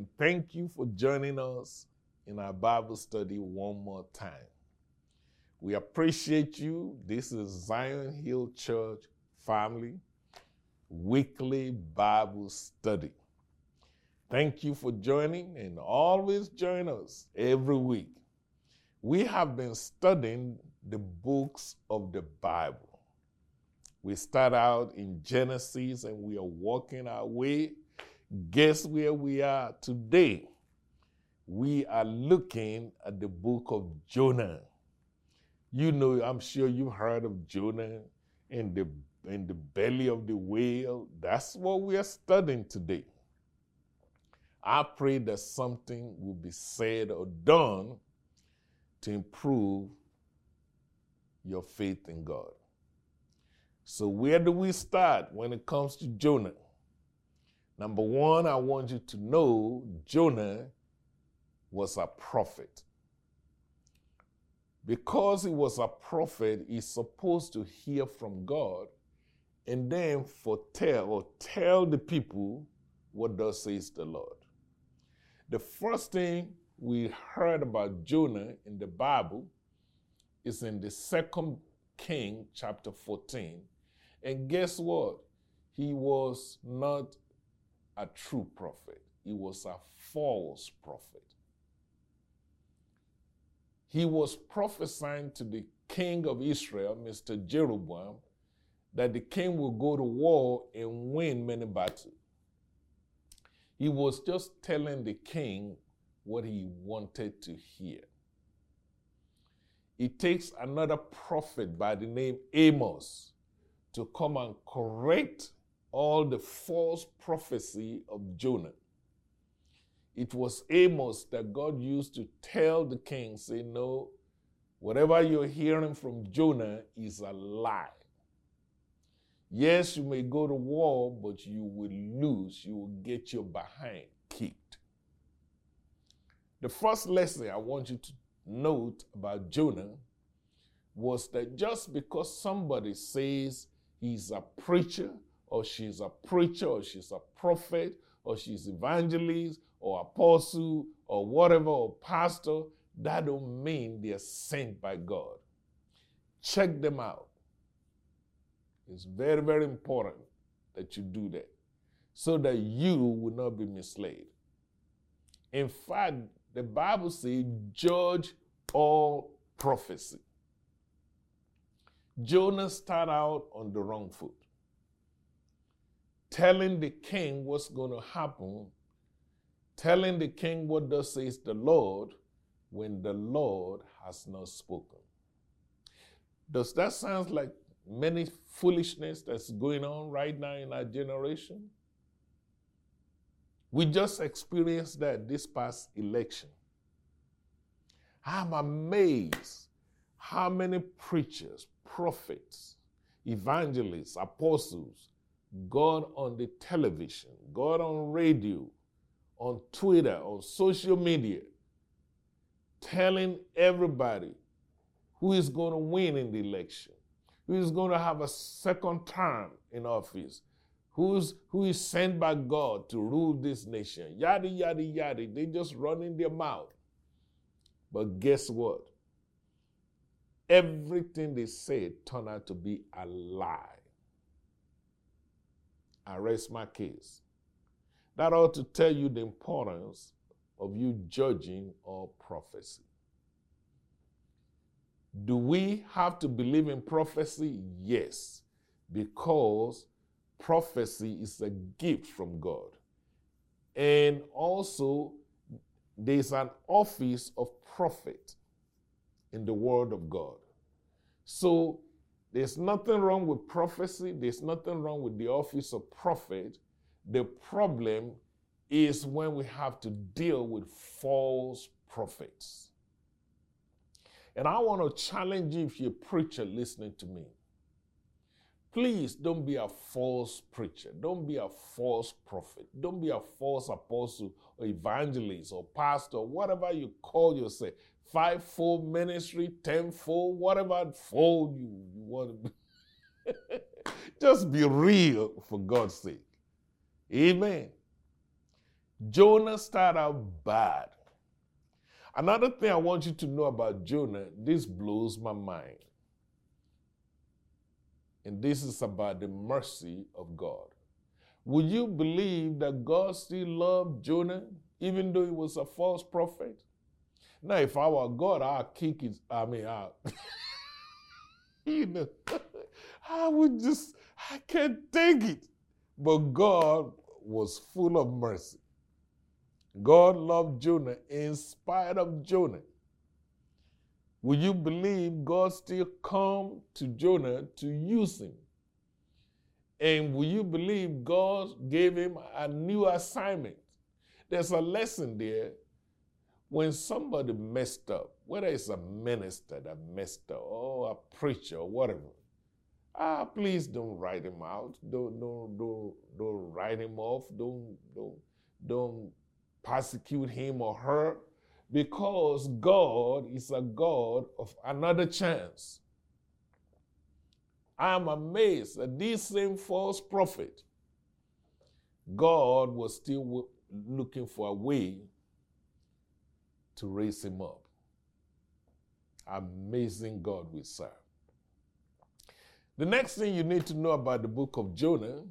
And thank you for joining us in our Bible study one more time. We appreciate you. This is Zion Hill Church family weekly Bible study. Thank you for joining and always join us every week. We have been studying the books of the Bible. We start out in Genesis and we are walking our way. Guess where we are today? We are looking at the book of Jonah. You know, I'm sure you've heard of Jonah in the in the belly of the whale. That's what we are studying today. I pray that something will be said or done to improve your faith in God. So, where do we start when it comes to Jonah? Number one, I want you to know Jonah was a prophet. Because he was a prophet, he's supposed to hear from God and then foretell or tell the people what thus says the Lord. The first thing we heard about Jonah in the Bible is in the second King chapter 14. And guess what? He was not a true prophet. He was a false prophet. He was prophesying to the king of Israel, Mr. Jeroboam, that the king will go to war and win many battles. He was just telling the king what he wanted to hear. It takes another prophet by the name Amos to come and correct all the false prophecy of Jonah. It was Amos that God used to tell the king, say, No, whatever you're hearing from Jonah is a lie. Yes, you may go to war, but you will lose. You will get your behind kicked. The first lesson I want you to note about Jonah was that just because somebody says he's a preacher, or she's a preacher, or she's a prophet, or she's evangelist, or apostle, or whatever, or pastor, that don't mean they're sent by God. Check them out. It's very, very important that you do that so that you will not be misled. In fact, the Bible says, judge all prophecy. Jonah started out on the wrong foot, telling the king what's going to happen, telling the king what thus says the Lord when the Lord has not spoken. Does that sound like many foolishness that's going on right now in our generation. We just experienced that this past election. I'm amazed how many preachers, prophets, evangelists, apostles got on the television, God on radio, on Twitter, on social media, telling everybody who is going to win in the election who is going to have a second term in office, who's who is sent by God to rule this nation. Yada yada yada. They just run in their mouth. But guess what? Everything they said turned out to be a lie. I rest my case. That ought to tell you the importance of you judging all prophecy. Do we have to believe in prophecy? Yes, because prophecy is a gift from God. And also, there's an office of prophet in the Word of God. So, there's nothing wrong with prophecy, there's nothing wrong with the office of prophet. The problem is when we have to deal with false prophets. And I want to challenge you if you're a preacher listening to me. Please don't be a false preacher. Don't be a false prophet. Don't be a false apostle or evangelist or pastor, whatever you call yourself. Five-fold ministry, ten-fold, whatever fold you, you want to be. Just be real for God's sake. Amen. Jonah started out bad. Another thing I want you to know about Jonah, this blows my mind. And this is about the mercy of God. Would you believe that God still loved Jonah, even though he was a false prophet? Now, if I were God, I'd kick his, I mean, I, you know, I would just, I can't take it. But God was full of mercy. God loved Jonah in spite of Jonah. Will you believe God still come to Jonah to use him? And will you believe God gave him a new assignment? There's a lesson there. When somebody messed up, whether it's a minister that messed up or a preacher or whatever, ah, please don't write him out. Don't, don't, don't, don't write him off. Don't, don't, don't persecute him or her because God is a God of another chance. I am amazed that this same false prophet, God was still looking for a way to raise him up. Amazing God we serve. The next thing you need to know about the book of Jonah,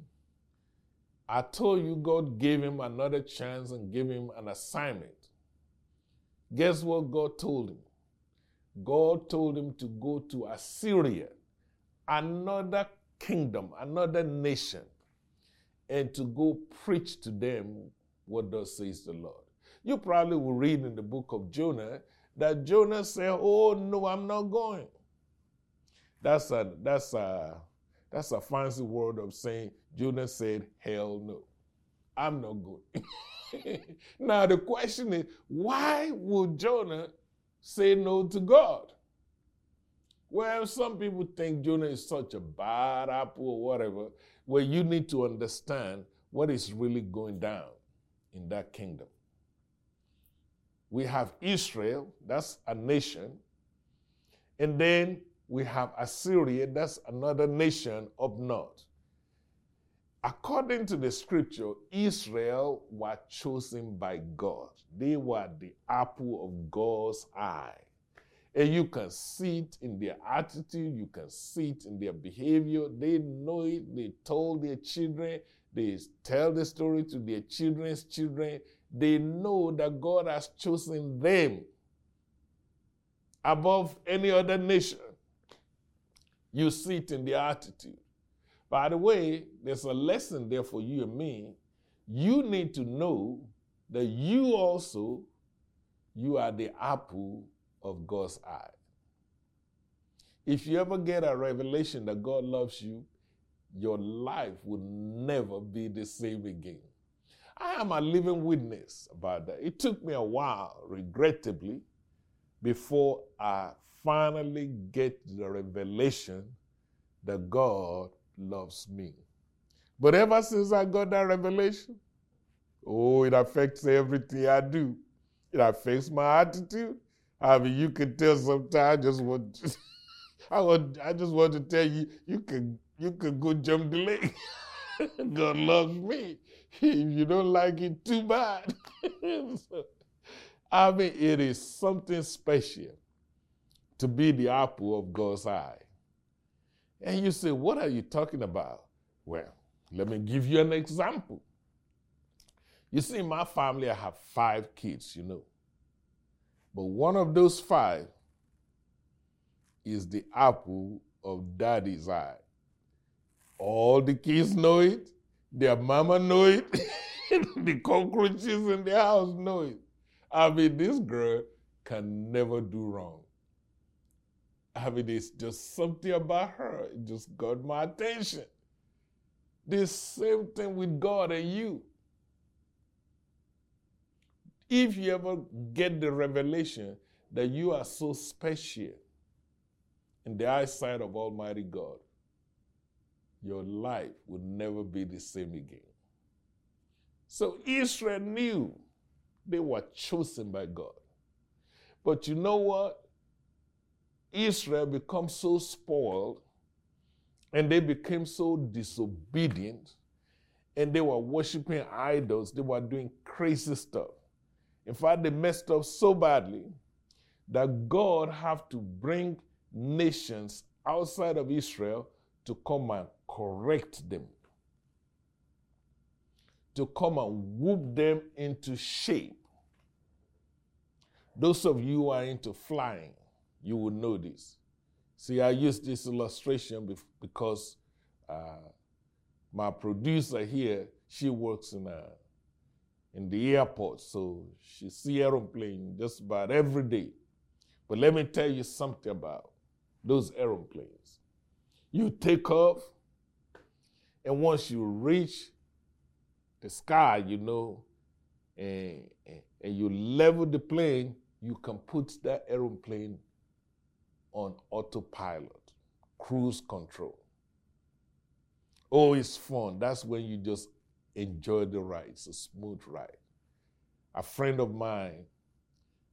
I told you God gave him another chance and gave him an assignment. Guess what God told him? God told him to go to Assyria, another kingdom, another nation, and to go preach to them what thus says the Lord. You probably will read in the book of Jonah that Jonah said, Oh no, I'm not going. That's a that's a that's a fancy word of saying Jonah said, Hell no. I'm not going. now the question is, why would Jonah say no to God? Well, some people think Jonah is such a bad apple or whatever, where you need to understand what is really going down in that kingdom. We have Israel, that's a nation, and then we have Assyria, that's another nation up north. According to the scripture, Israel were chosen by God. They were the apple of God's eye. And you can see it in their attitude, you can see it in their behavior. They know it, they told their children, they tell the story to their children's children. They know that God has chosen them above any other nation. You see it in their attitude. By the way, there's a lesson there for you and me. You need to know that you also you are the apple of God's eye. If you ever get a revelation that God loves you, your life will never be the same again. I am a living witness about that. It took me a while, regrettably, before I finally get the revelation that God loves me. But ever since I got that revelation, oh, it affects everything I do. It affects my attitude. I mean, you can tell sometimes I just want, I want, I just want to tell you, you can, you can go jump the lake. God loves me. If you don't like it, too bad. so, I mean, it is something special to be the apple of God's eye. And you say, What are you talking about? Well, let me give you an example. You see, my family, I have five kids, you know. But one of those five is the apple of daddy's eye. All the kids know it, their mama know it, the cockroaches in the house know it. I mean, this girl can never do wrong. I mean, it's just something about her. It just got my attention. The same thing with God and you. If you ever get the revelation that you are so special in the eyesight of Almighty God, your life will never be the same again. So Israel knew they were chosen by God. But you know what? Israel became so spoiled and they became so disobedient and they were worshiping idols. They were doing crazy stuff. In fact, they messed up so badly that God have to bring nations outside of Israel to come and correct them, to come and whoop them into shape. Those of you who are into flying, you will know this. See, I use this illustration because uh, my producer here, she works in a in the airport, so she see aeroplane just about every day. But let me tell you something about those aeroplanes. You take off, and once you reach the sky, you know, and, and you level the plane, you can put that aeroplane on autopilot, cruise control. Oh, it's fun. That's when you just enjoy the ride. It's a smooth ride. A friend of mine,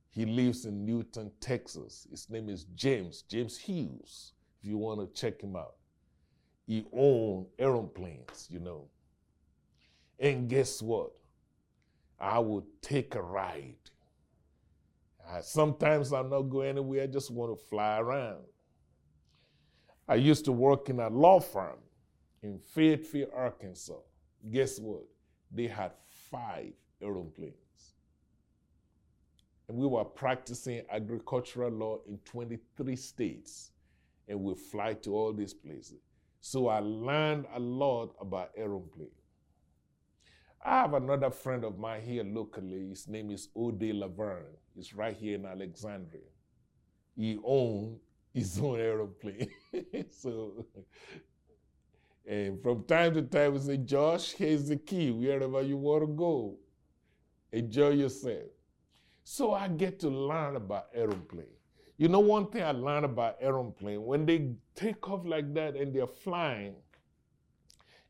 he lives in Newton, Texas. His name is James, James Hughes, if you want to check him out. He owns aeroplanes, you know. And guess what? I would take a ride. I, sometimes I'm not going anywhere, I just want to fly around. I used to work in a law firm in Fayetteville, Arkansas. Guess what? They had five aeroplanes. And we were practicing agricultural law in 23 states. And we fly to all these places. So I learned a lot about aeroplanes. I have another friend of mine here locally. His name is Ode Laverne. He's right here in Alexandria. He owns his own aeroplane. so, and from time to time, we say, Josh, here's the key. Wherever you want to go, enjoy yourself. So I get to learn about aeroplane. You know, one thing I learned about aeroplane, when they take off like that and they're flying,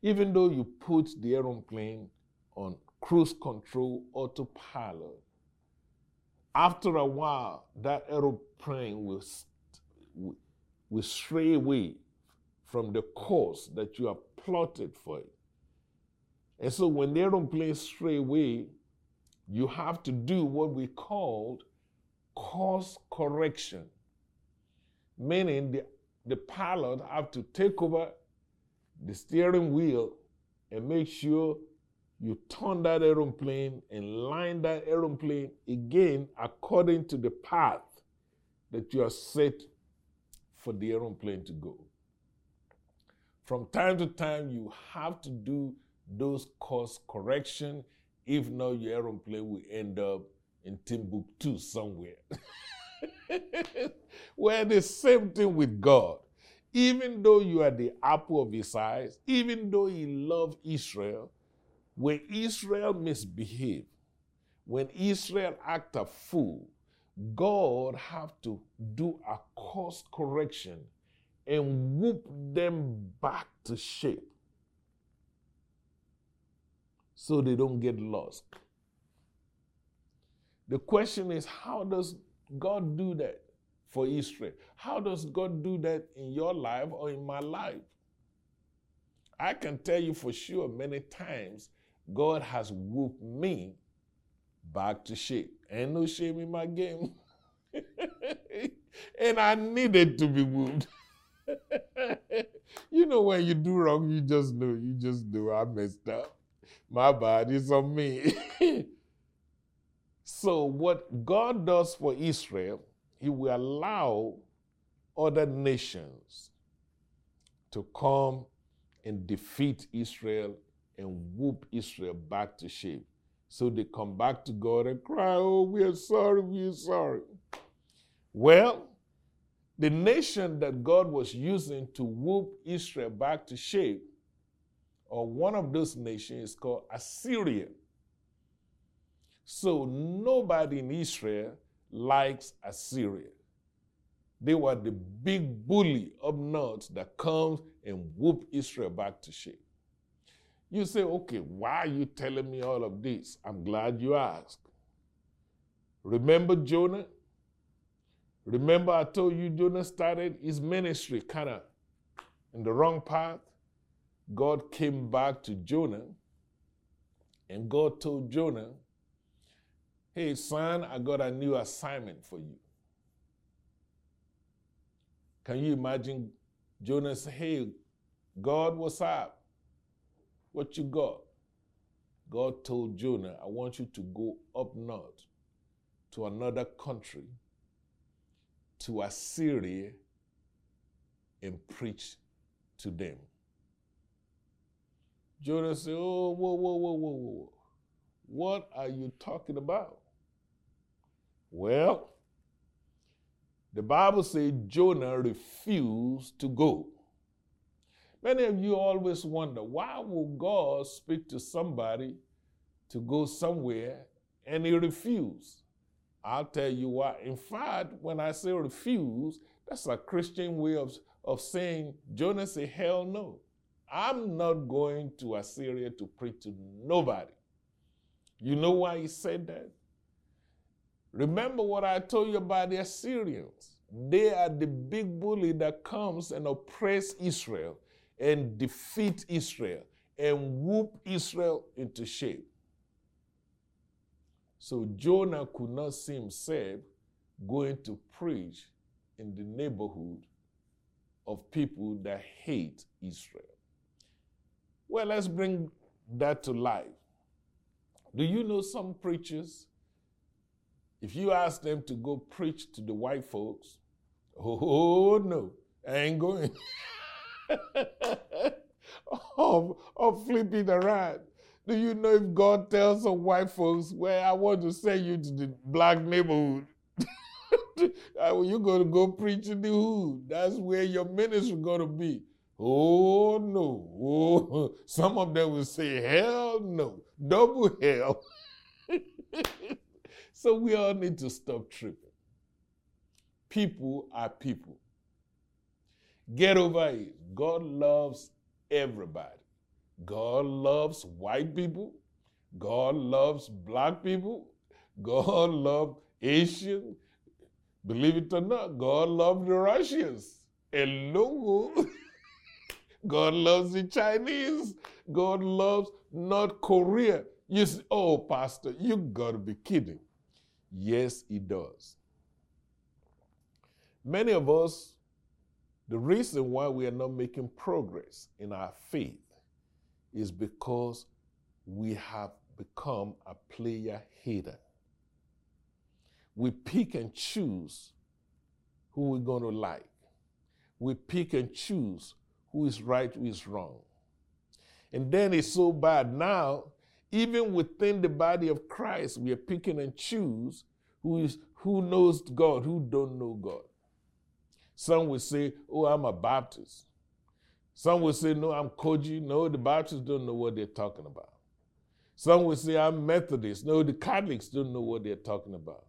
even though you put the aeroplane on cruise control autopilot. After a while, that aeroplane will, will stray away from the course that you have plotted for it. And so when the aeroplane stray away, you have to do what we called course correction, meaning the, the pilot have to take over the steering wheel and make sure you turn that aeroplane and line that aeroplane again according to the path that you are set for the aeroplane to go. From time to time, you have to do those course correction. If not, your aeroplane will end up in Timbuktu somewhere. well, the same thing with God. Even though you are the apple of his eyes, even though he loved Israel, when Israel misbehave, when Israel act a fool, God have to do a course correction and whoop them back to shape so they don't get lost. The question is, how does God do that for Israel? How does God do that in your life or in my life? I can tell you for sure many times God has whooped me back to shape. Ain't no shame in my game. and I needed to be whooped. you know, when you do wrong, you just know. You just know I messed up. My bad, it's on me. so, what God does for Israel, He will allow other nations to come and defeat Israel and whoop Israel back to shape. So they come back to God and cry, Oh, we are sorry, we are sorry. Well, the nation that God was using to whoop Israel back to shape, or one of those nations, is called Assyria. So nobody in Israel likes Assyria. They were the big bully up north that comes and whoop Israel back to shape. You say, okay, why are you telling me all of this? I'm glad you asked. Remember Jonah? Remember, I told you Jonah started his ministry kind of in the wrong path? God came back to Jonah And God told Jonah, Hey, son, I got a new assignment for you. Can you imagine Jonah say, Hey, God, what's up? What you got? God told Jonah, I want you to go up north to another country, to Assyria, and preach to them. Jonah said, Oh, whoa, whoa, whoa, whoa, whoa. What are you talking about? Well, the Bible says Jonah refused to go. Many of you always wonder why will God speak to somebody to go somewhere and he refuse? I'll tell you why. In fact, when I say refuse, that's a Christian way of, of saying, Jonah said, hell no. I'm not going to Assyria to preach to nobody. You know why he said that? Remember what I told you about the Assyrians. They are the big bully that comes and oppress Israel and defeat Israel and whoop Israel into shape. So Jonah could not see himself going to preach in the neighborhood of people that hate Israel. Well, let's bring that to life. Do you know some preachers? If you ask them to go preach to the white folks, oh no, I ain't going. of, of flipping around. Do you know if God tells some white folks, well, I want to send you to the black neighborhood? You're going to go preach in the hood. That's where your ministry is going to be. Oh, no. Oh, some of them will say, hell no. Double hell. so we all need to stop tripping. People are people. Get over it. God loves everybody. God loves white people. God loves black people. God loves Asian. Believe it or not, God loves the Russians. Hello. God loves the Chinese. God loves North Korea. You say, oh, Pastor, you gotta be kidding. Yes, it does. Many of us the reason why we are not making progress in our faith is because we have become a player hater. We pick and choose who we're going to like. We pick and choose who is right, who is wrong. And then it's so bad now, even within the body of Christ, we are picking and choose who is who knows God, who don't know God. Some will say, Oh, I'm a Baptist. Some will say, No, I'm COGIC. No, the Baptists don't know what they're talking about. Some will say, I'm Methodist. No, the Catholics don't know what they're talking about.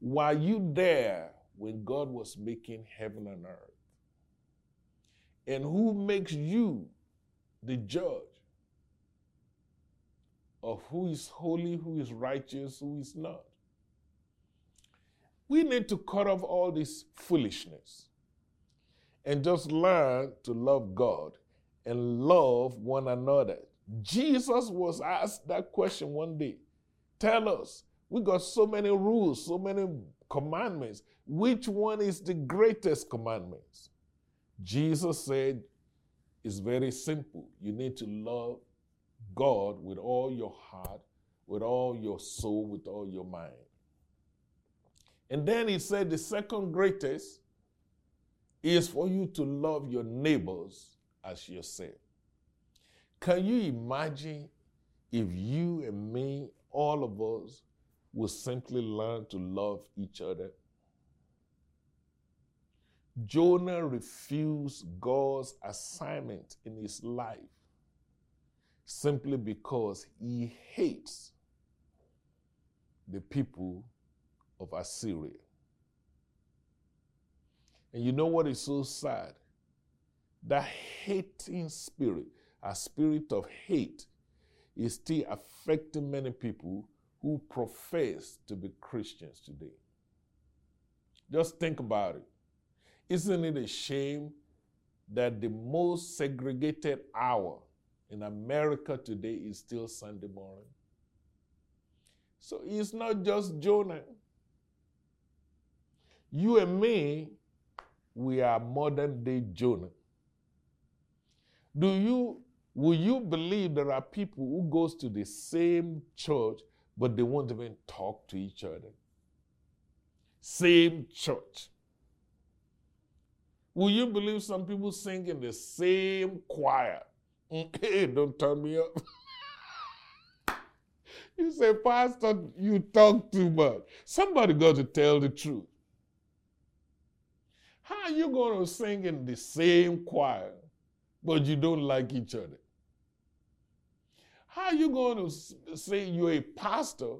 Were you there when God was making heaven and earth? And who makes you the judge of who is holy, who is righteous, who is not? We need to cut off all this foolishness and just learn to love God and love one another. Jesus was asked that question one day. Tell us, we got so many rules, so many commandments. Which one is the greatest commandment? Jesus said, it's very simple. You need to love God with all your heart, with all your soul, with all your mind. And then he said, the second greatest is for you to love your neighbors as yourself. Can you imagine if you and me, all of us, would simply learn to love each other? Jonah refused God's assignment in his life simply because he hates the people of Assyria. And you know what is so sad? That hating spirit, a spirit of hate, is still affecting many people who profess to be Christians today. Just think about it. Isn't it a shame that the most segregated hour in America today is still Sunday morning? So it's not just Jonah. You and me, we are modern day Jonah. Do you will you believe there are people who goes to the same church but they won't even talk to each other? Same church. Will you believe some people sing in the same choir? Don't turn me up. you say, Pastor, you talk too much. Somebody got to tell the truth. How are you going to sing in the same choir, but you don't like each other? How are you going to say you're a pastor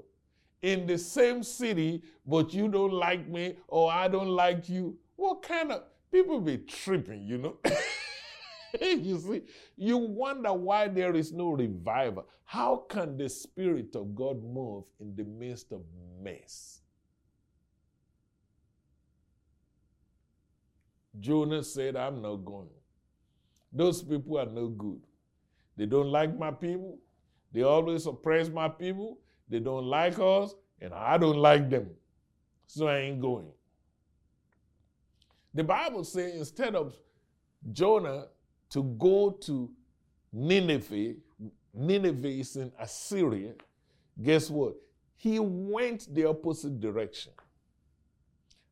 in the same city, but you don't like me or I don't like you? What kind of people be tripping, you know? you see, you wonder why there is no revival. How can the Spirit of God move in the midst of mess? Jonah said, I'm not going. Those people are no good. They don't like my people. They always oppress my people. They don't like us, and I don't like them. So I ain't going. The Bible says instead of Jonah to go to Nineveh, Nineveh is in Assyria, guess what? He went the opposite direction.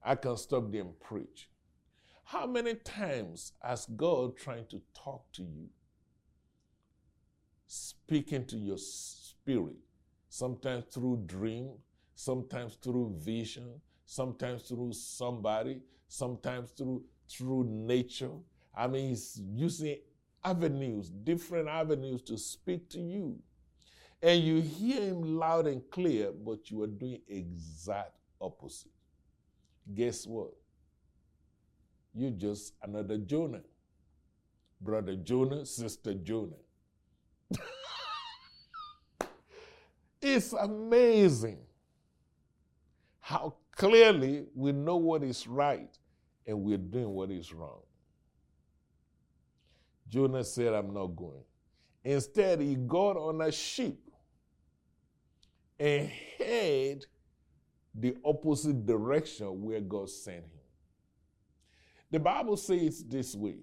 I can stop them preach. How many times has God trying to talk to you, speaking to your spirit, sometimes through dream, sometimes through vision, sometimes through somebody, sometimes through through nature. I mean, he's using avenues, different avenues to speak to you. And you hear him loud and clear, but you are doing exact opposite. Guess what? You're just another Jonah. Brother Jonah, Sister Jonah. it's amazing how clearly we know what is right and we're doing what is wrong. Jonah said, I'm not going. Instead, he got on a ship and head the opposite direction where God sent him. The Bible says this way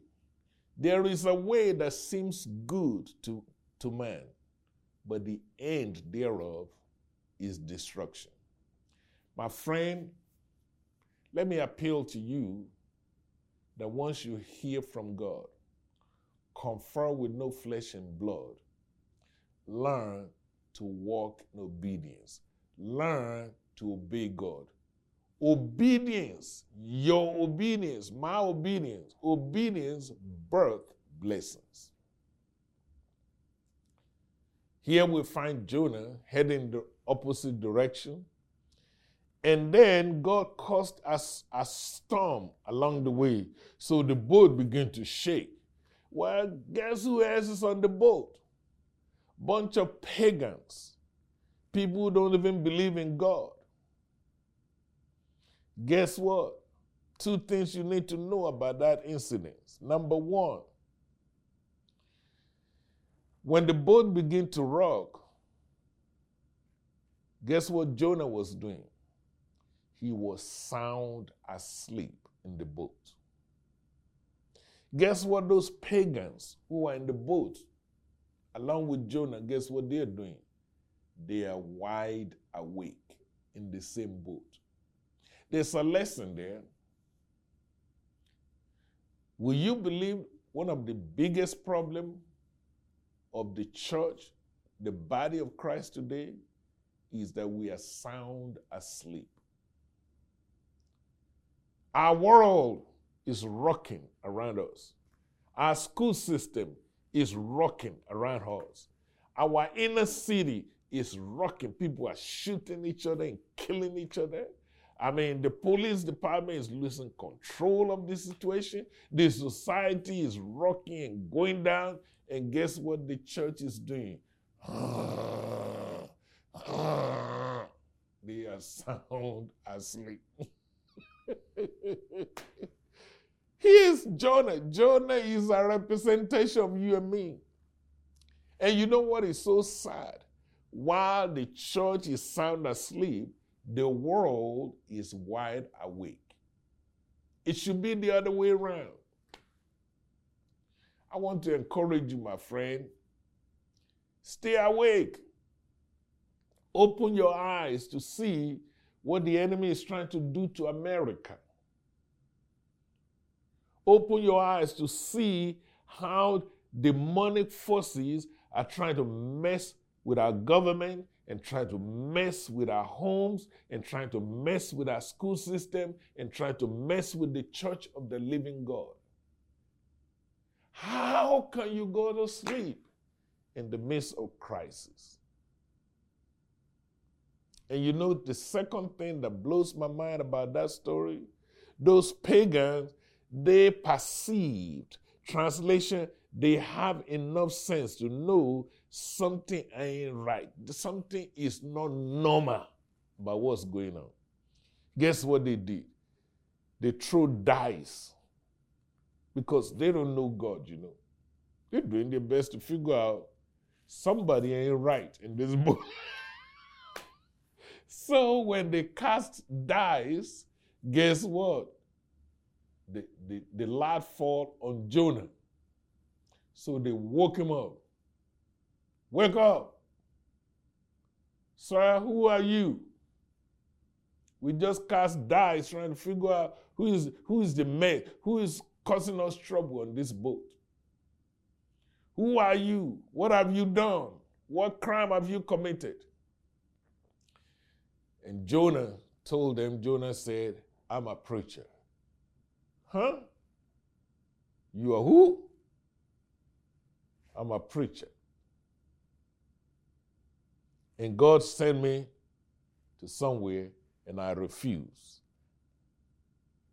there is a way that seems good to, to man, but the end thereof is destruction. My friend, let me appeal to you that once you hear from God, confer with no flesh and blood, learn to walk in obedience, learn to obey God. Obedience, your obedience, my obedience, obedience birth blessings. Here we find Jonah heading the opposite direction. And then God caused us a storm along the way. So the boat began to shake. Well, guess who else is on the boat? Bunch of pagans. People who don't even believe in God. Guess what? Two things you need to know about that incident. Number one, when the boat began to rock, guess what Jonah was doing? He was sound asleep in the boat. Guess what those pagans who are in the boat, along with Jonah, guess what they're doing? They are wide awake in the same boat. There's a lesson there. Will you believe one of the biggest problem of the church, the body of Christ today, is that we are sound asleep. Our world is rocking around us. Our school system is rocking around us. Our inner city is rocking. People are shooting each other and killing each other. I mean, the police department is losing control of the situation. The society is rocking and going down. And guess what the church is doing? they are sound asleep. Here's Jonah. Jonah is a representation of you and me. And you know what is so sad? while the church is sound asleep, the world is wide awake. It should be the other way around. I want to encourage you, my friend. Stay awake. Open your eyes to see what the enemy is trying to do to America. Open your eyes to see how demonic forces are trying to mess with our government and trying to mess with our homes and trying to mess with our school system and trying to mess with the church of the living God. How can you go to sleep in the midst of crisis? And you know, the second thing that blows my mind about that story, those pagans, they perceived, translation, they have enough sense to know something ain't right. Something is not normal about what's going on. Guess what they did? They threw dice because they don't know God, you know. They're doing their best to figure out somebody ain't right in this book. so when they cast dice, guess what? The, the, the lad fall on Jonah. So they woke him up. Wake up. Sir, who are you? We just cast dice trying to figure out who is, who is the man, who is causing us trouble on this boat. Who are you? What have you done? What crime have you committed? And Jonah told them, Jonah said, I'm a preacher. Huh? You are who? I'm a preacher. And God sent me to somewhere and I refuse.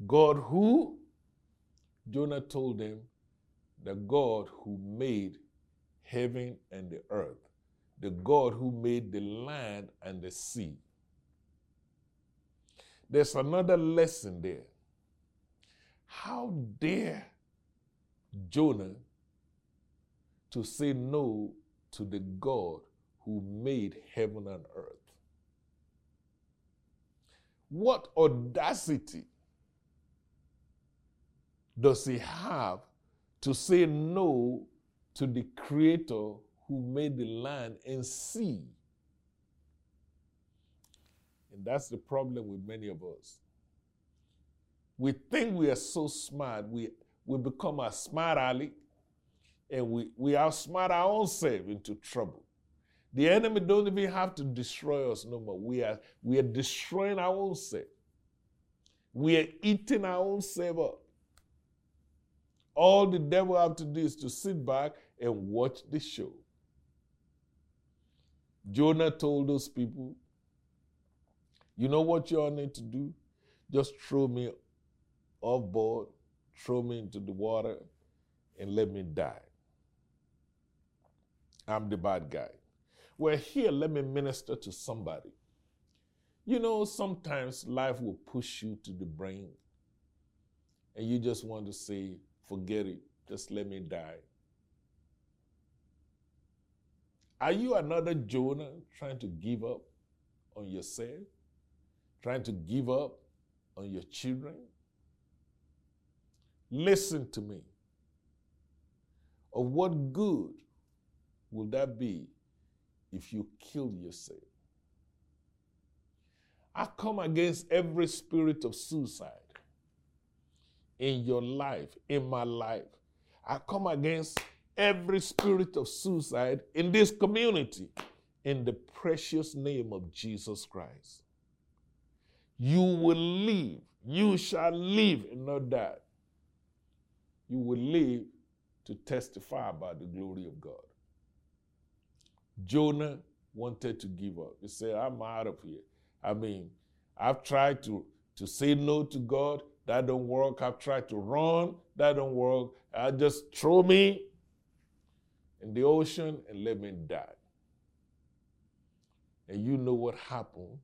God who? Jonah told them, the God who made heaven and the earth, the God who made the land and the sea. There's another lesson there. How dare Jonah to say no to the God who made heaven and earth. What audacity does he have to say no to the creator who made the land and sea? And that's the problem with many of us. We think we are so smart, we, we become a smart aleck, and we, we outsmart our own self into trouble. The enemy don't even have to destroy us no more. We are, we are destroying our own self. We are eating our own self up. All the devil have to do is to sit back and watch the show. Jonah told those people, you know what you all need to do? Just throw me off board, throw me into the water, and let me die. I'm the bad guy. Well, here, let me minister to somebody. You know, sometimes life will push you to the brink, and you just want to say, forget it, just let me die. Are you another Jonah trying to give up on yourself? Trying to give up on your children? Listen to me. Of what good will that be if you kill yourself. I come against every spirit of suicide in your life, in my life. I come against every spirit of suicide in this community in the precious name of Jesus Christ. You will live. You shall live and not die. You will live to testify about the glory of God. Jonah wanted to give up. He said, I'm out of here. I mean, I've tried to, to say no to God. That don't work. I've tried to run. That don't work. I just throw me in the ocean and let me die. And you know what happened.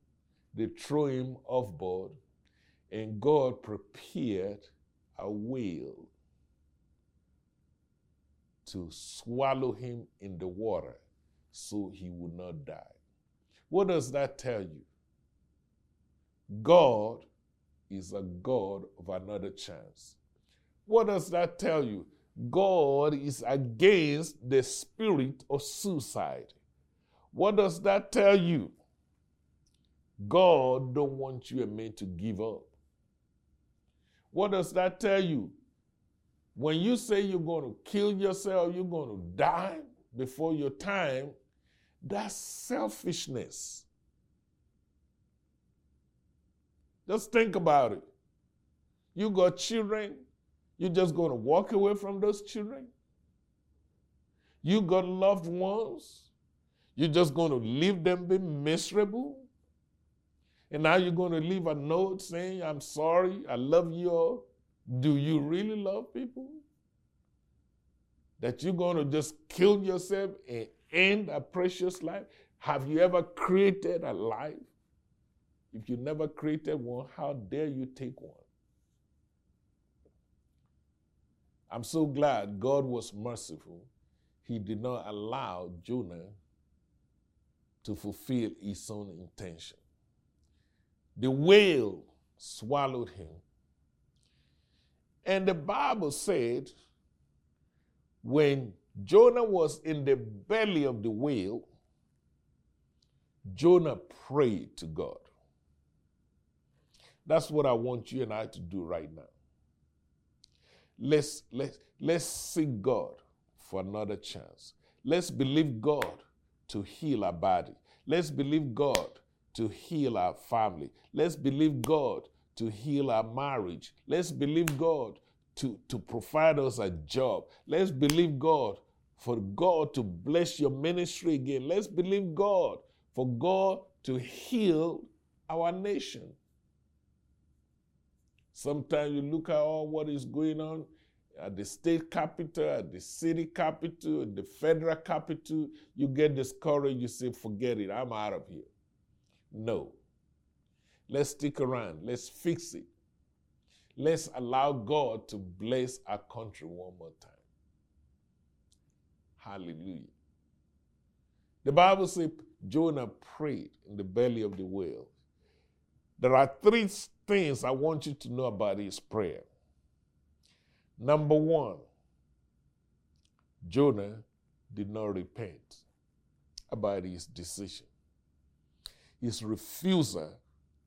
They threw him off board, and God prepared a whale to swallow him in the water so he would not die. What does that tell you? God is a God of another chance. What does that tell you? God is against the spirit of suicide. What does that tell you? God don't want you and me to give up. What does that tell you? When you say you're going to kill yourself, you're going to die before your time, that's selfishness. Just think about it. You got children, you're just going to walk away from those children. You got loved ones, you're just going to leave them be miserable. And now you're going to leave a note saying, I'm sorry, I love you all. Do you really love people? That you're going to just kill yourself and end a precious life? Have you ever created a life? If you never created one, how dare you take one? I'm so glad God was merciful. He did not allow Jonah to fulfill his own intention. The whale swallowed him. And the Bible said when Jonah was in the belly of the whale, Jonah prayed to God. That's what I want you and I to do right now. Let's, let's, let's seek God for another chance. Let's believe God to heal our body. Let's believe God to heal our family. Let's believe God to heal our marriage. Let's believe God to, to provide us a job. Let's believe God for God to bless your ministry again. Let's believe God for God to heal our nation. Sometimes you look at all what is going on at the state capital, at the city capital, at the federal capital, you get discouraged. You say, forget it, I'm out of here. No. Let's stick around. Let's fix it. Let's allow God to bless our country one more time. Hallelujah. The Bible says Jonah prayed in the belly of the whale. There are three things I want you to know about his prayer. Number one, Jonah did not repent about his decision. His refusal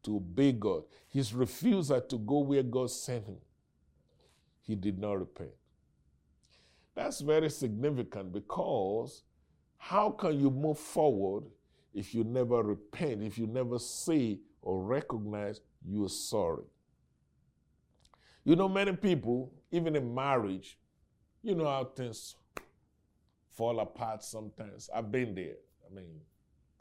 to obey God, his refusal to go where God sent him, he did not repent. That's very significant because how can you move forward if you never repent, if you never say or recognize you're sorry? You know, many people, even in marriage, you know how things fall apart sometimes. I've been there. I mean,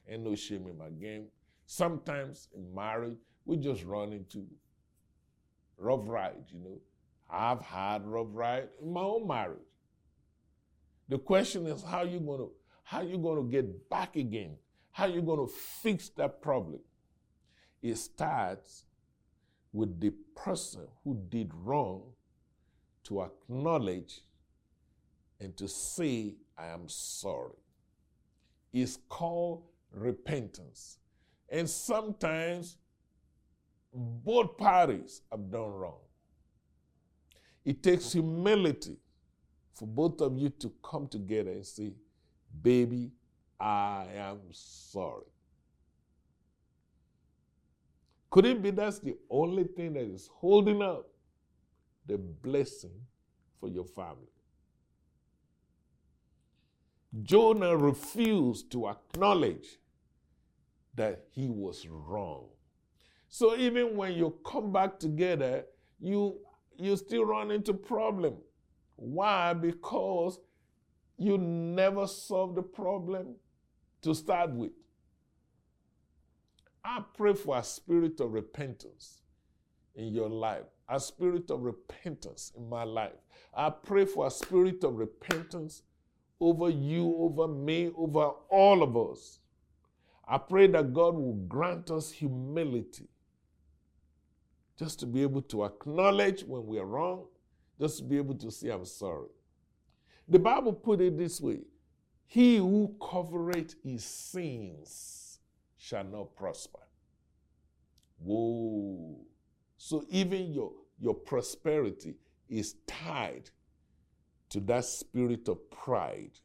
ain't no shame in my game. Sometimes in marriage, we just run into rough rides, you know. I've had rough ride in my own marriage. The question is how you gonna how you gonna get back again? How you gonna fix that problem? It starts with the person who did wrong to acknowledge and to say, I am sorry. It's called repentance. And sometimes both parties have done wrong. It takes humility for both of you to come together and say, Baby, I am sorry. Could it be that's the only thing that is holding up the blessing for your family? Jonah refused to acknowledge that he was wrong. So even when you come back together, you you still run into problem. Why? Because you never solve the problem to start with. I pray for a spirit of repentance in your life, a spirit of repentance in my life. I pray for a spirit of repentance over you, over me, over all of us. I pray that God will grant us humility just to be able to acknowledge when we are wrong, just to be able to say, I'm sorry. The Bible put it this way He who covereth his sins shall not prosper. Whoa. So even your, your prosperity is tied to that spirit of pride,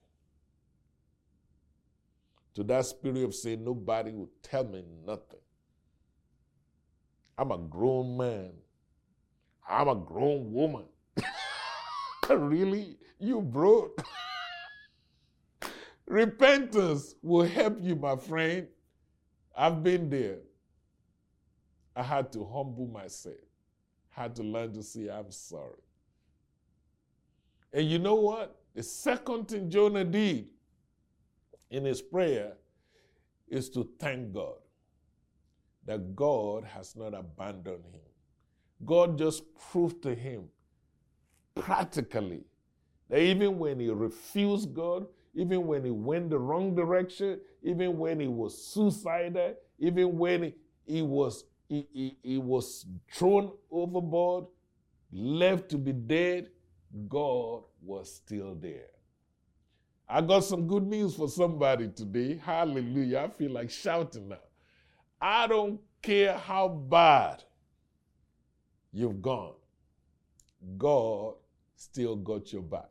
to that spirit of saying, nobody will tell me nothing. I'm a grown man. I'm a grown woman. really? You broke? Repentance will help you, my friend. I've been there. I had to humble myself, had to learn to say, I'm sorry. And you know what? The second thing Jonah did in his prayer is to thank God that God has not abandoned him. God just proved to him practically that even when he refused God, even when he went the wrong direction, even when he was suicidal, even when he, he was he, he, he was thrown overboard, left to be dead, God was still there. I got some good news for somebody today. Hallelujah. I feel like shouting now. I don't care how bad you've gone, God still got your back.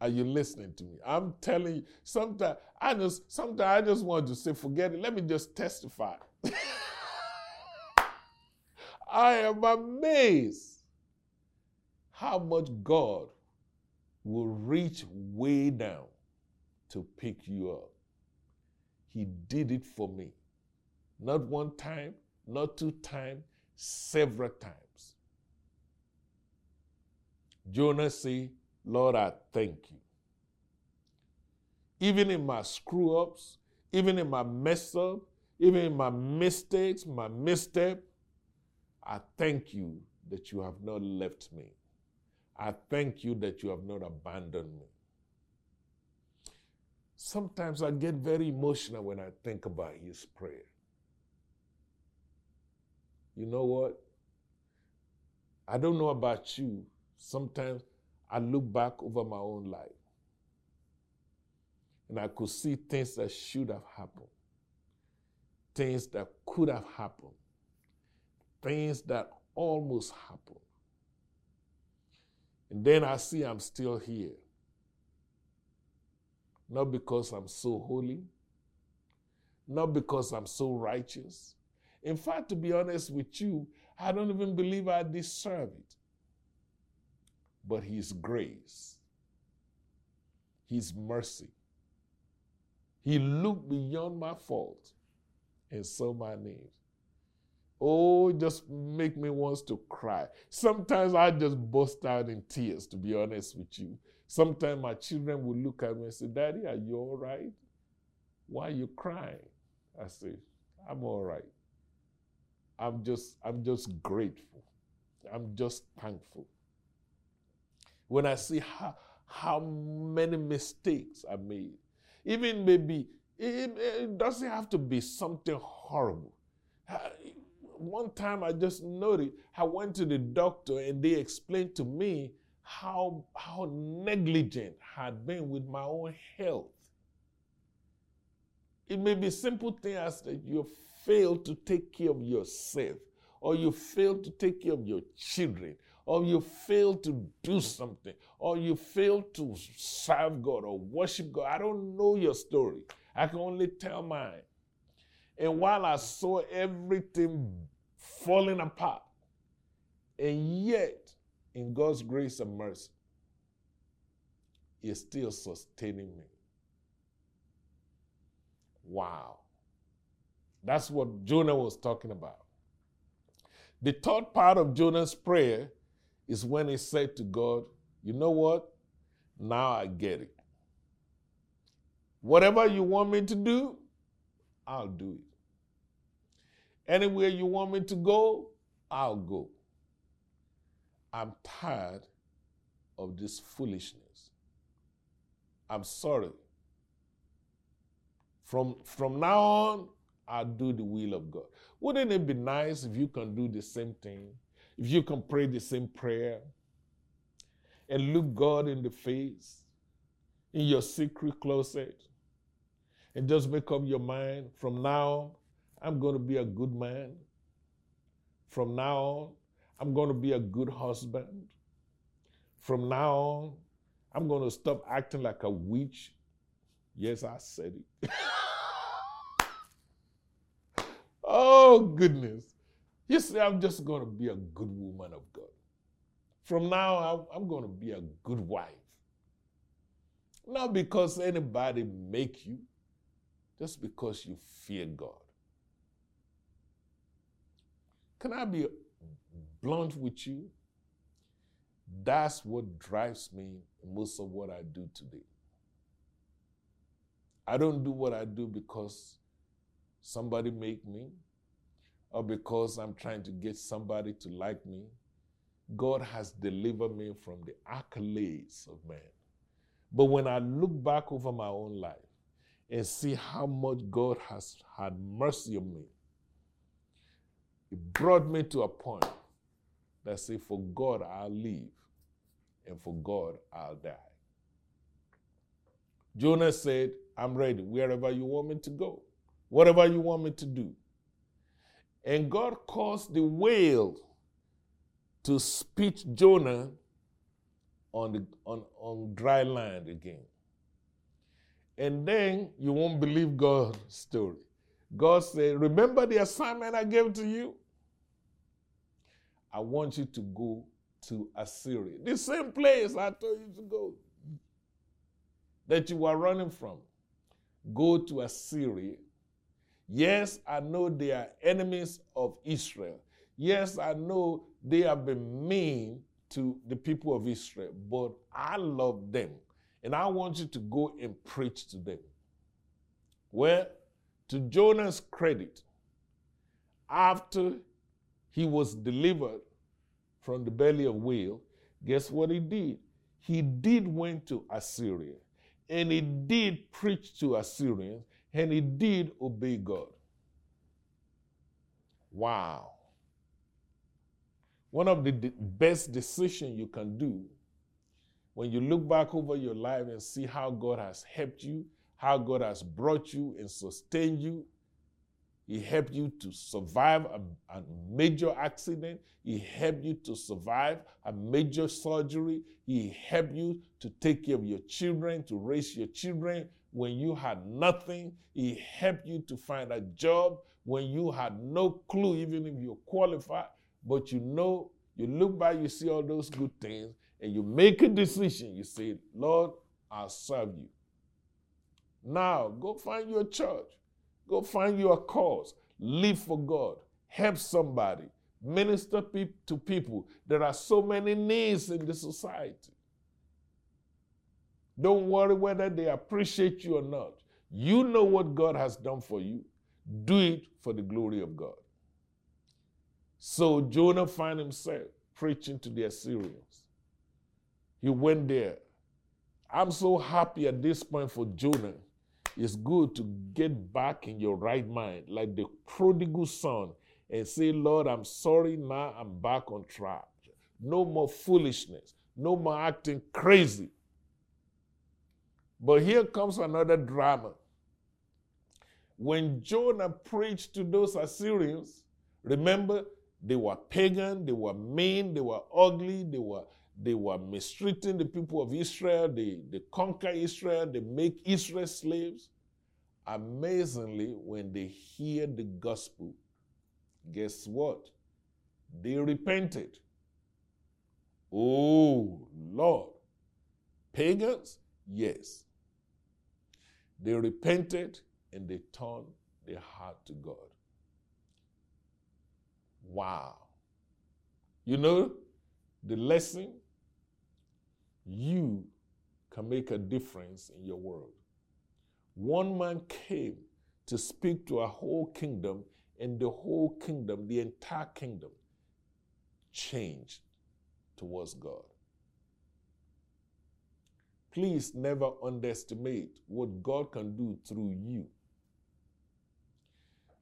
Are you listening to me? I'm telling you, sometimes I just sometimes I just want to say, forget it. Let me just testify. I am amazed how much God will reach way down to pick you up. He did it for me. Not one time, not two times, several times. Jonah said, Lord, I thank you. Even in my screw ups, even in my mess up, even in my mistakes, my misstep, I thank you that you have not left me. I thank you that you have not abandoned me. Sometimes I get very emotional when I think about his prayer. You know what? I don't know about you. Sometimes I look back over my own life and I could see things that should have happened, things that could have happened, things that almost happened. And then I see I'm still here. Not because I'm so holy, not because I'm so righteous. In fact, to be honest with you, I don't even believe I deserve it but His grace, His mercy. He looked beyond my fault and saw my needs. Oh, it just make me want to cry. Sometimes I just burst out in tears, to be honest with you. Sometimes my children will look at me and say, Daddy, are you all right? Why are you crying? I say, I'm all right. I'm just, I'm just grateful. I'm just thankful when I see how, how many mistakes I made. Even maybe, it, it doesn't have to be something horrible. Uh, One time I just noticed, I went to the doctor and they explained to me how, how negligent I had been with my own health. It may be simple things as that you failed to take care of yourself, or you failed to take care of your children, or you fail to do something, or you fail to serve God or worship God. I don't know your story. I can only tell mine. And while I saw everything falling apart, and yet, in God's grace and mercy, He's still sustaining me. Wow. That's what Jonah was talking about. The third part of Jonah's prayer is when he said to God, You know what? Now I get it. Whatever you want me to do, I'll do it. Anywhere you want me to go, I'll go. I'm tired of this foolishness. I'm sorry. From, from now on, I'll do the will of God. Wouldn't it be nice if you can do the same thing if you can pray the same prayer and look God in the face in your secret closet and just make up your mind from now I'm going to be a good man. From now on, I'm going to be a good husband. From now on, I'm going to stop acting like a witch. Yes, I said it. oh, goodness. You see, I'm just going to be a good woman of God. From now, on, I'm going to be a good wife. Not because anybody make you, just because you fear God. Can I be blunt with you? That's what drives me most of what I do today. I don't do what I do because somebody make me or because I'm trying to get somebody to like me. God has delivered me from the accolades of man. But when I look back over my own life and see how much God has had mercy on me, it brought me to a point that say, for God I'll live, and for God I'll die. Jonah said, I'm ready wherever you want me to go, whatever you want me to do. And God caused the whale to spit Jonah on, the, on, on dry land again. And then you won't believe God's story. God said, Remember the assignment I gave to you? I want you to go to Assyria. The same place I told you to go that you were running from. Go to Assyria. Yes, I know they are enemies of Israel. Yes, I know they have been mean to the people of Israel, but I love them. And I want you to go and preach to them. Well, to Jonah's credit, after he was delivered from the belly of whale, guess what he did? He did went to Assyria, and he did preach to Assyrians, and he did obey God. Wow. One of the best decisions you can do when you look back over your life and see how God has helped you, how God has brought you and sustained you, he helped you to survive a, a, major accident. He helped you to survive a major surgery. He helped you to take care of your children, to raise your children when you had nothing. He helped you to find a job when you had no clue, even if you're qualified. But you know, you look back, you see all those good things, and you make a decision. You say, Lord, I'll serve you. Now, go find your church. Go find your cause. Live for God. Help somebody. Minister pe- to people. There are so many needs in the society. Don't worry whether they appreciate you or not. You know what God has done for you. Do it for the glory of God. So Jonah found himself preaching to the Assyrians. He went there. I'm so happy at this point for Jonah it's good to get back in your right mind, like the prodigal son, and say, Lord, I'm sorry, now I'm back on track. No more foolishness, no more acting crazy. But here comes another drama. When Jonah preached to those Assyrians, remember, they were pagan, they were mean, they were ugly, they were they were mistreating the people of Israel. They, they conquer Israel. They make Israel slaves. Amazingly, when they hear the gospel, guess what? They repented. Oh, Lord. Pagans? Yes. They repented and they turned their heart to God. Wow. You know, the lesson you can make a difference in your world. One man came to speak to a whole kingdom, and the whole kingdom, the entire kingdom, changed towards God. Please never underestimate what God can do through you.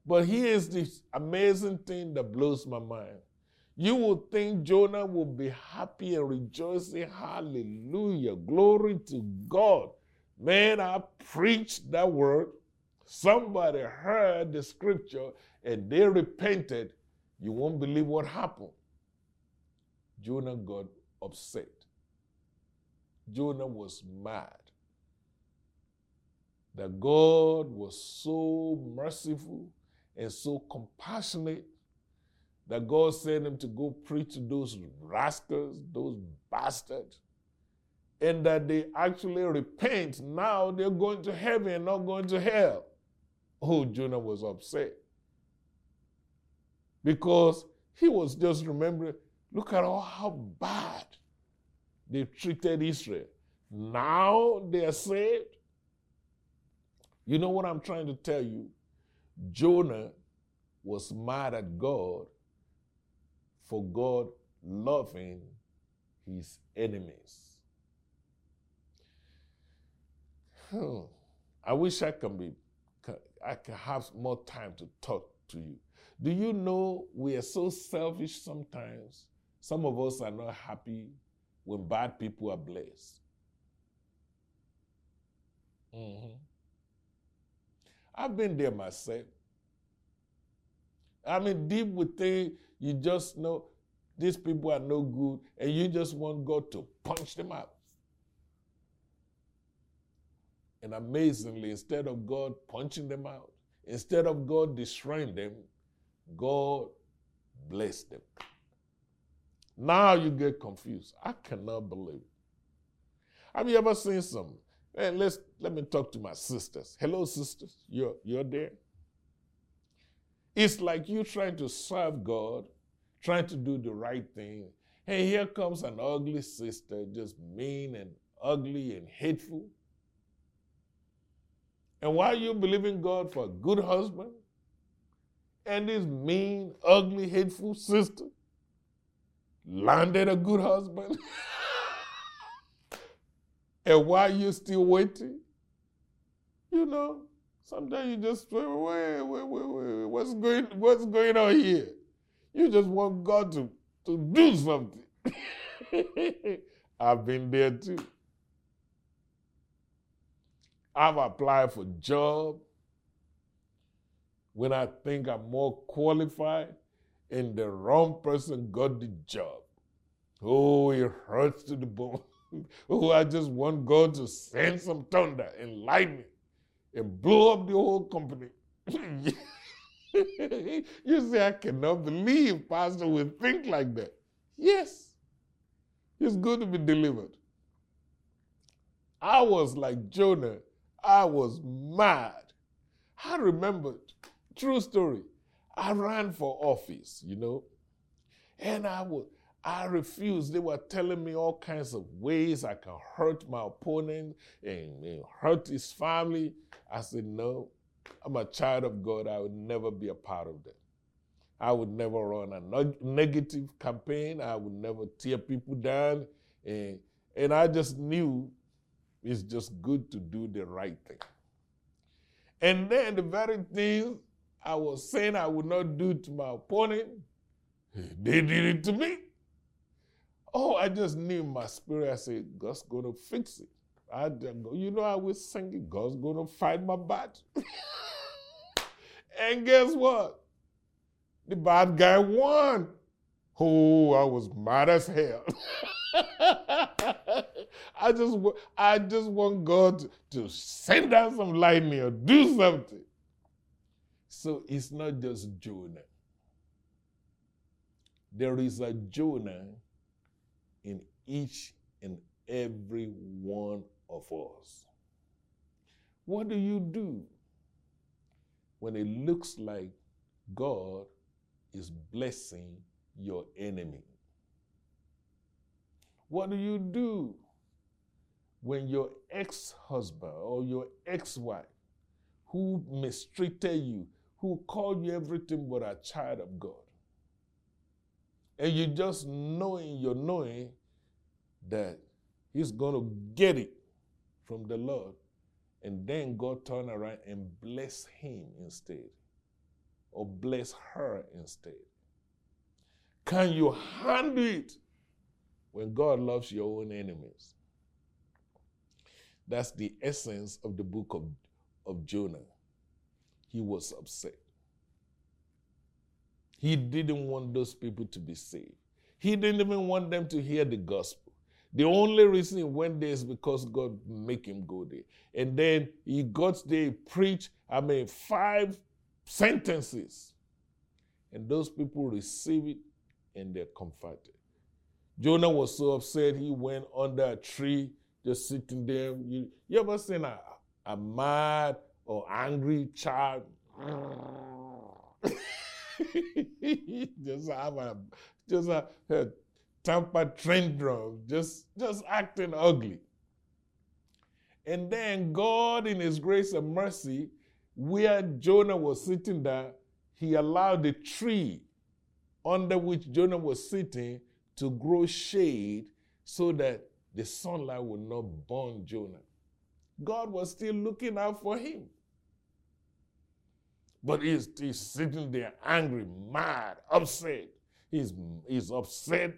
But here's this amazing thing that blows my mind. You would think Jonah would be happy and rejoicing. Hallelujah. Glory to God. Man, I preached that word somebody heard the scripture and they repented, you won't believe what happened. Jonah got upset. Jonah was mad that God was so merciful and so compassionate that God sent him to go preach to those rascals, those bastards, and that they actually repent. Now they're going to heaven, not going to hell. Oh, Jonah was upset because he was just remembering look at all how bad they treated Israel. Now they are saved. You know what I'm trying to tell you? Jonah was mad at God for God loving his enemies. Hmm. I wish I can be I can have more time to talk to you. Do you know we are so selfish sometimes? Some of us are not happy when bad people are blessed. Mm-hmm. I've been there myself. I mean, deep within, you just know these people are no good, and you just want God to punch them out. And amazingly, instead of God punching them out, instead of God destroying them, God blessed them. Now you get confused. I cannot believe it. Have you ever seen some? And let's let me talk to my sisters. Hello, sisters. You're you're there. It's like you trying to serve God, trying to do the right thing. And here comes an ugly sister, just mean and ugly and hateful. And why you believing God for a good husband? And this mean, ugly, hateful sister landed a good husband. and why you still waiting? You know, sometimes you just wait, wait, wait, wait, wait, what's going, what's going on here? You just want God to, to do something. I've been there too. I've applied for job when I think I'm more qualified and the wrong person got the job. Oh, it hurts to the bone. oh, I just want God to send some thunder and lightning and blow up the whole company. you say, I cannot believe Pastor would think like that. Yes, it's going to be delivered. I was like Jonah, I was mad. I remembered, true story, I ran for office, you know, and I would. I refused. They were telling me all kinds of ways I can hurt my opponent and, and hurt his family. I said, No, I'm a child of God. I would never be a part of that. I would never run a negative campaign. I would never tear people down. And, and I just knew it's just good to do the right thing. And then the very things I was saying I would not do to my opponent, they did it to me. Oh, I just knew in my spirit, I said, God's going to fix it. I go, you know, I was singing, God's going to fight my battle. and guess what? The bad guy won. Oh, I was mad as hell. I just, I just want God to, send down some lightning or do something. So it's not just Jonah. There is a Jonah each and every one of us. What do you do when it looks like God is blessing your enemy? What do you do when your ex husband or your ex wife, who mistreated you, who called you everything but a child of God, and you just knowing, you're knowing that he's going to get it from the Lord. And then God turn around and bless him instead, or bless her instead. Can you handle it when God loves your own enemies? That's the essence of the book of, of Jonah. he was upset. He didn't want those people to be saved. He didn't even want them to hear the gospel. The only reason he went there is because God make him go there. And then he got there, he preached, I mean, five sentences. And those people receive it and they're comforted. Jonah was so upset, he went under a tree, just sitting there. You, you ever seen a, a mad or angry child? just have a just a, a temper tantrum, just just acting ugly. And then God, in His grace and mercy, where Jonah was sitting there, He allowed the tree under which Jonah was sitting to grow shade so that the sunlight would not burn Jonah. God was still looking out for him. But he's, he's sitting there angry, mad, upset. He's, he's upset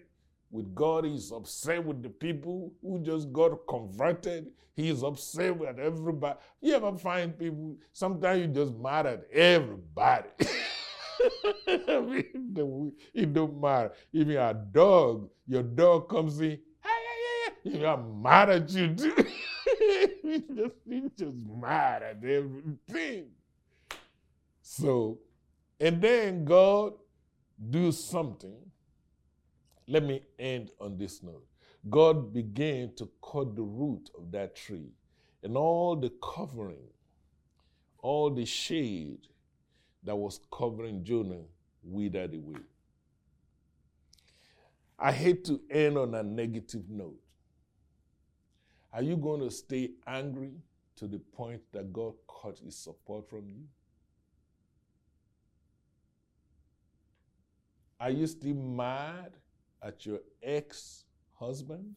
with God. He's upset with the people who just got converted. He's upset with everybody. You ever find people, sometimes you just mad at everybody. I mean, it don't matter. Even a dog, your dog comes in, you I'm mad at you too. you just, you just mad at everything. So, and then God do something. Let me end on this note. God began to cut the root of that tree, and all the covering, all the shade that was covering Jonah withered away. I hate to end on a negative note. Are you going to stay angry to the point that God cut his support from you? Are you still mad at your ex husband?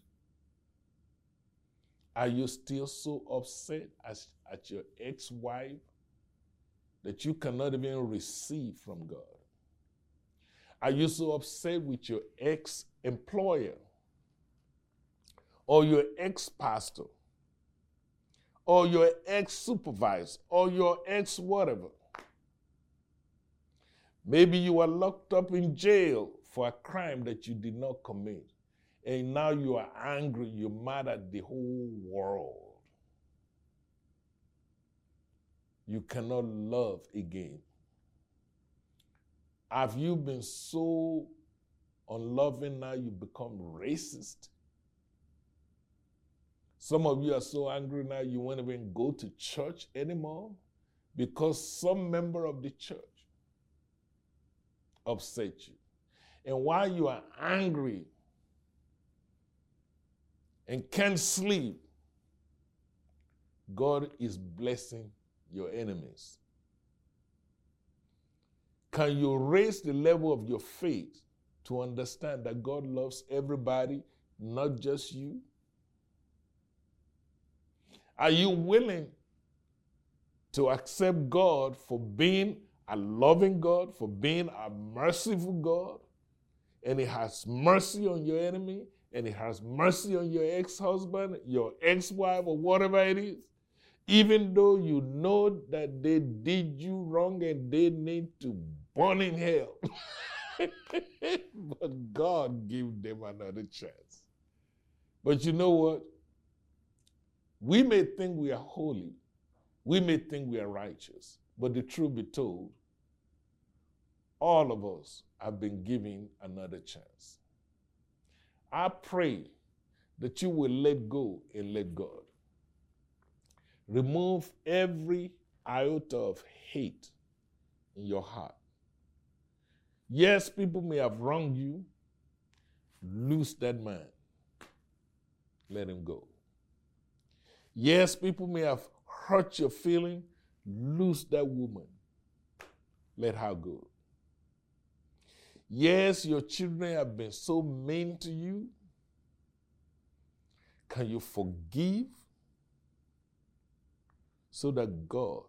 Are you still so upset as, at your ex wife that you cannot even receive from God? Are you so upset with your ex employer or your ex pastor or your ex supervisor or your ex whatever? Maybe you are locked up in jail for a crime that you did not commit. And now you are angry, you're mad at the whole world. You cannot love again. Have you been so unloving now you become racist? Some of you are so angry now you won't even go to church anymore because some member of the church upset you. And while you are angry and can't sleep, God is blessing your enemies. Can you raise the level of your faith to understand that God loves everybody, not just you? Are you willing to accept God for being a loving God, for being a merciful God, and it has mercy on your enemy, and it has mercy on your ex husband, your ex wife, or whatever it is, even though you know that they did you wrong and they need to burn in hell. but God gave them another chance. But you know what? We may think we are holy, we may think we are righteous, but the truth be told, all of us have been given another chance. I pray that you will let go and let God. Remove every iota of hate in your heart. Yes, people may have wronged you. Lose that man. Let him go. Yes, people may have hurt your feeling. Lose that woman. Let her go. Yes, your children have been so mean to you. Can you forgive so that God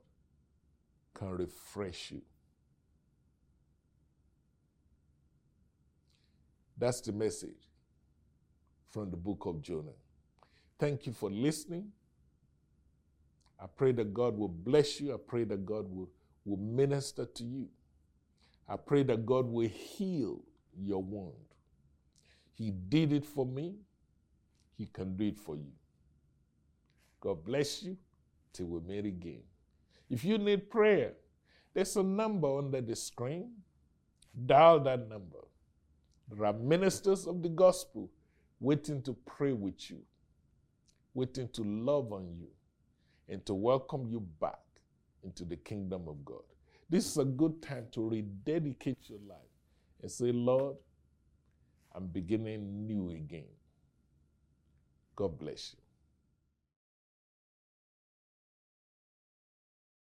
can refresh you? That's the message from the book of Jonah. Thank you for listening. I pray that God will bless you. I pray that God will, will minister to you. I pray that God will heal your wound. He did it for me, He can do it for you. God bless you till we meet again. If you need prayer, there's a number under the screen. Dial that number. There are ministers of the gospel waiting to pray with you, waiting to love on you, and to welcome you back into the kingdom of God. This is a good time to rededicate your life and say, Lord, I'm beginning new again. God bless you.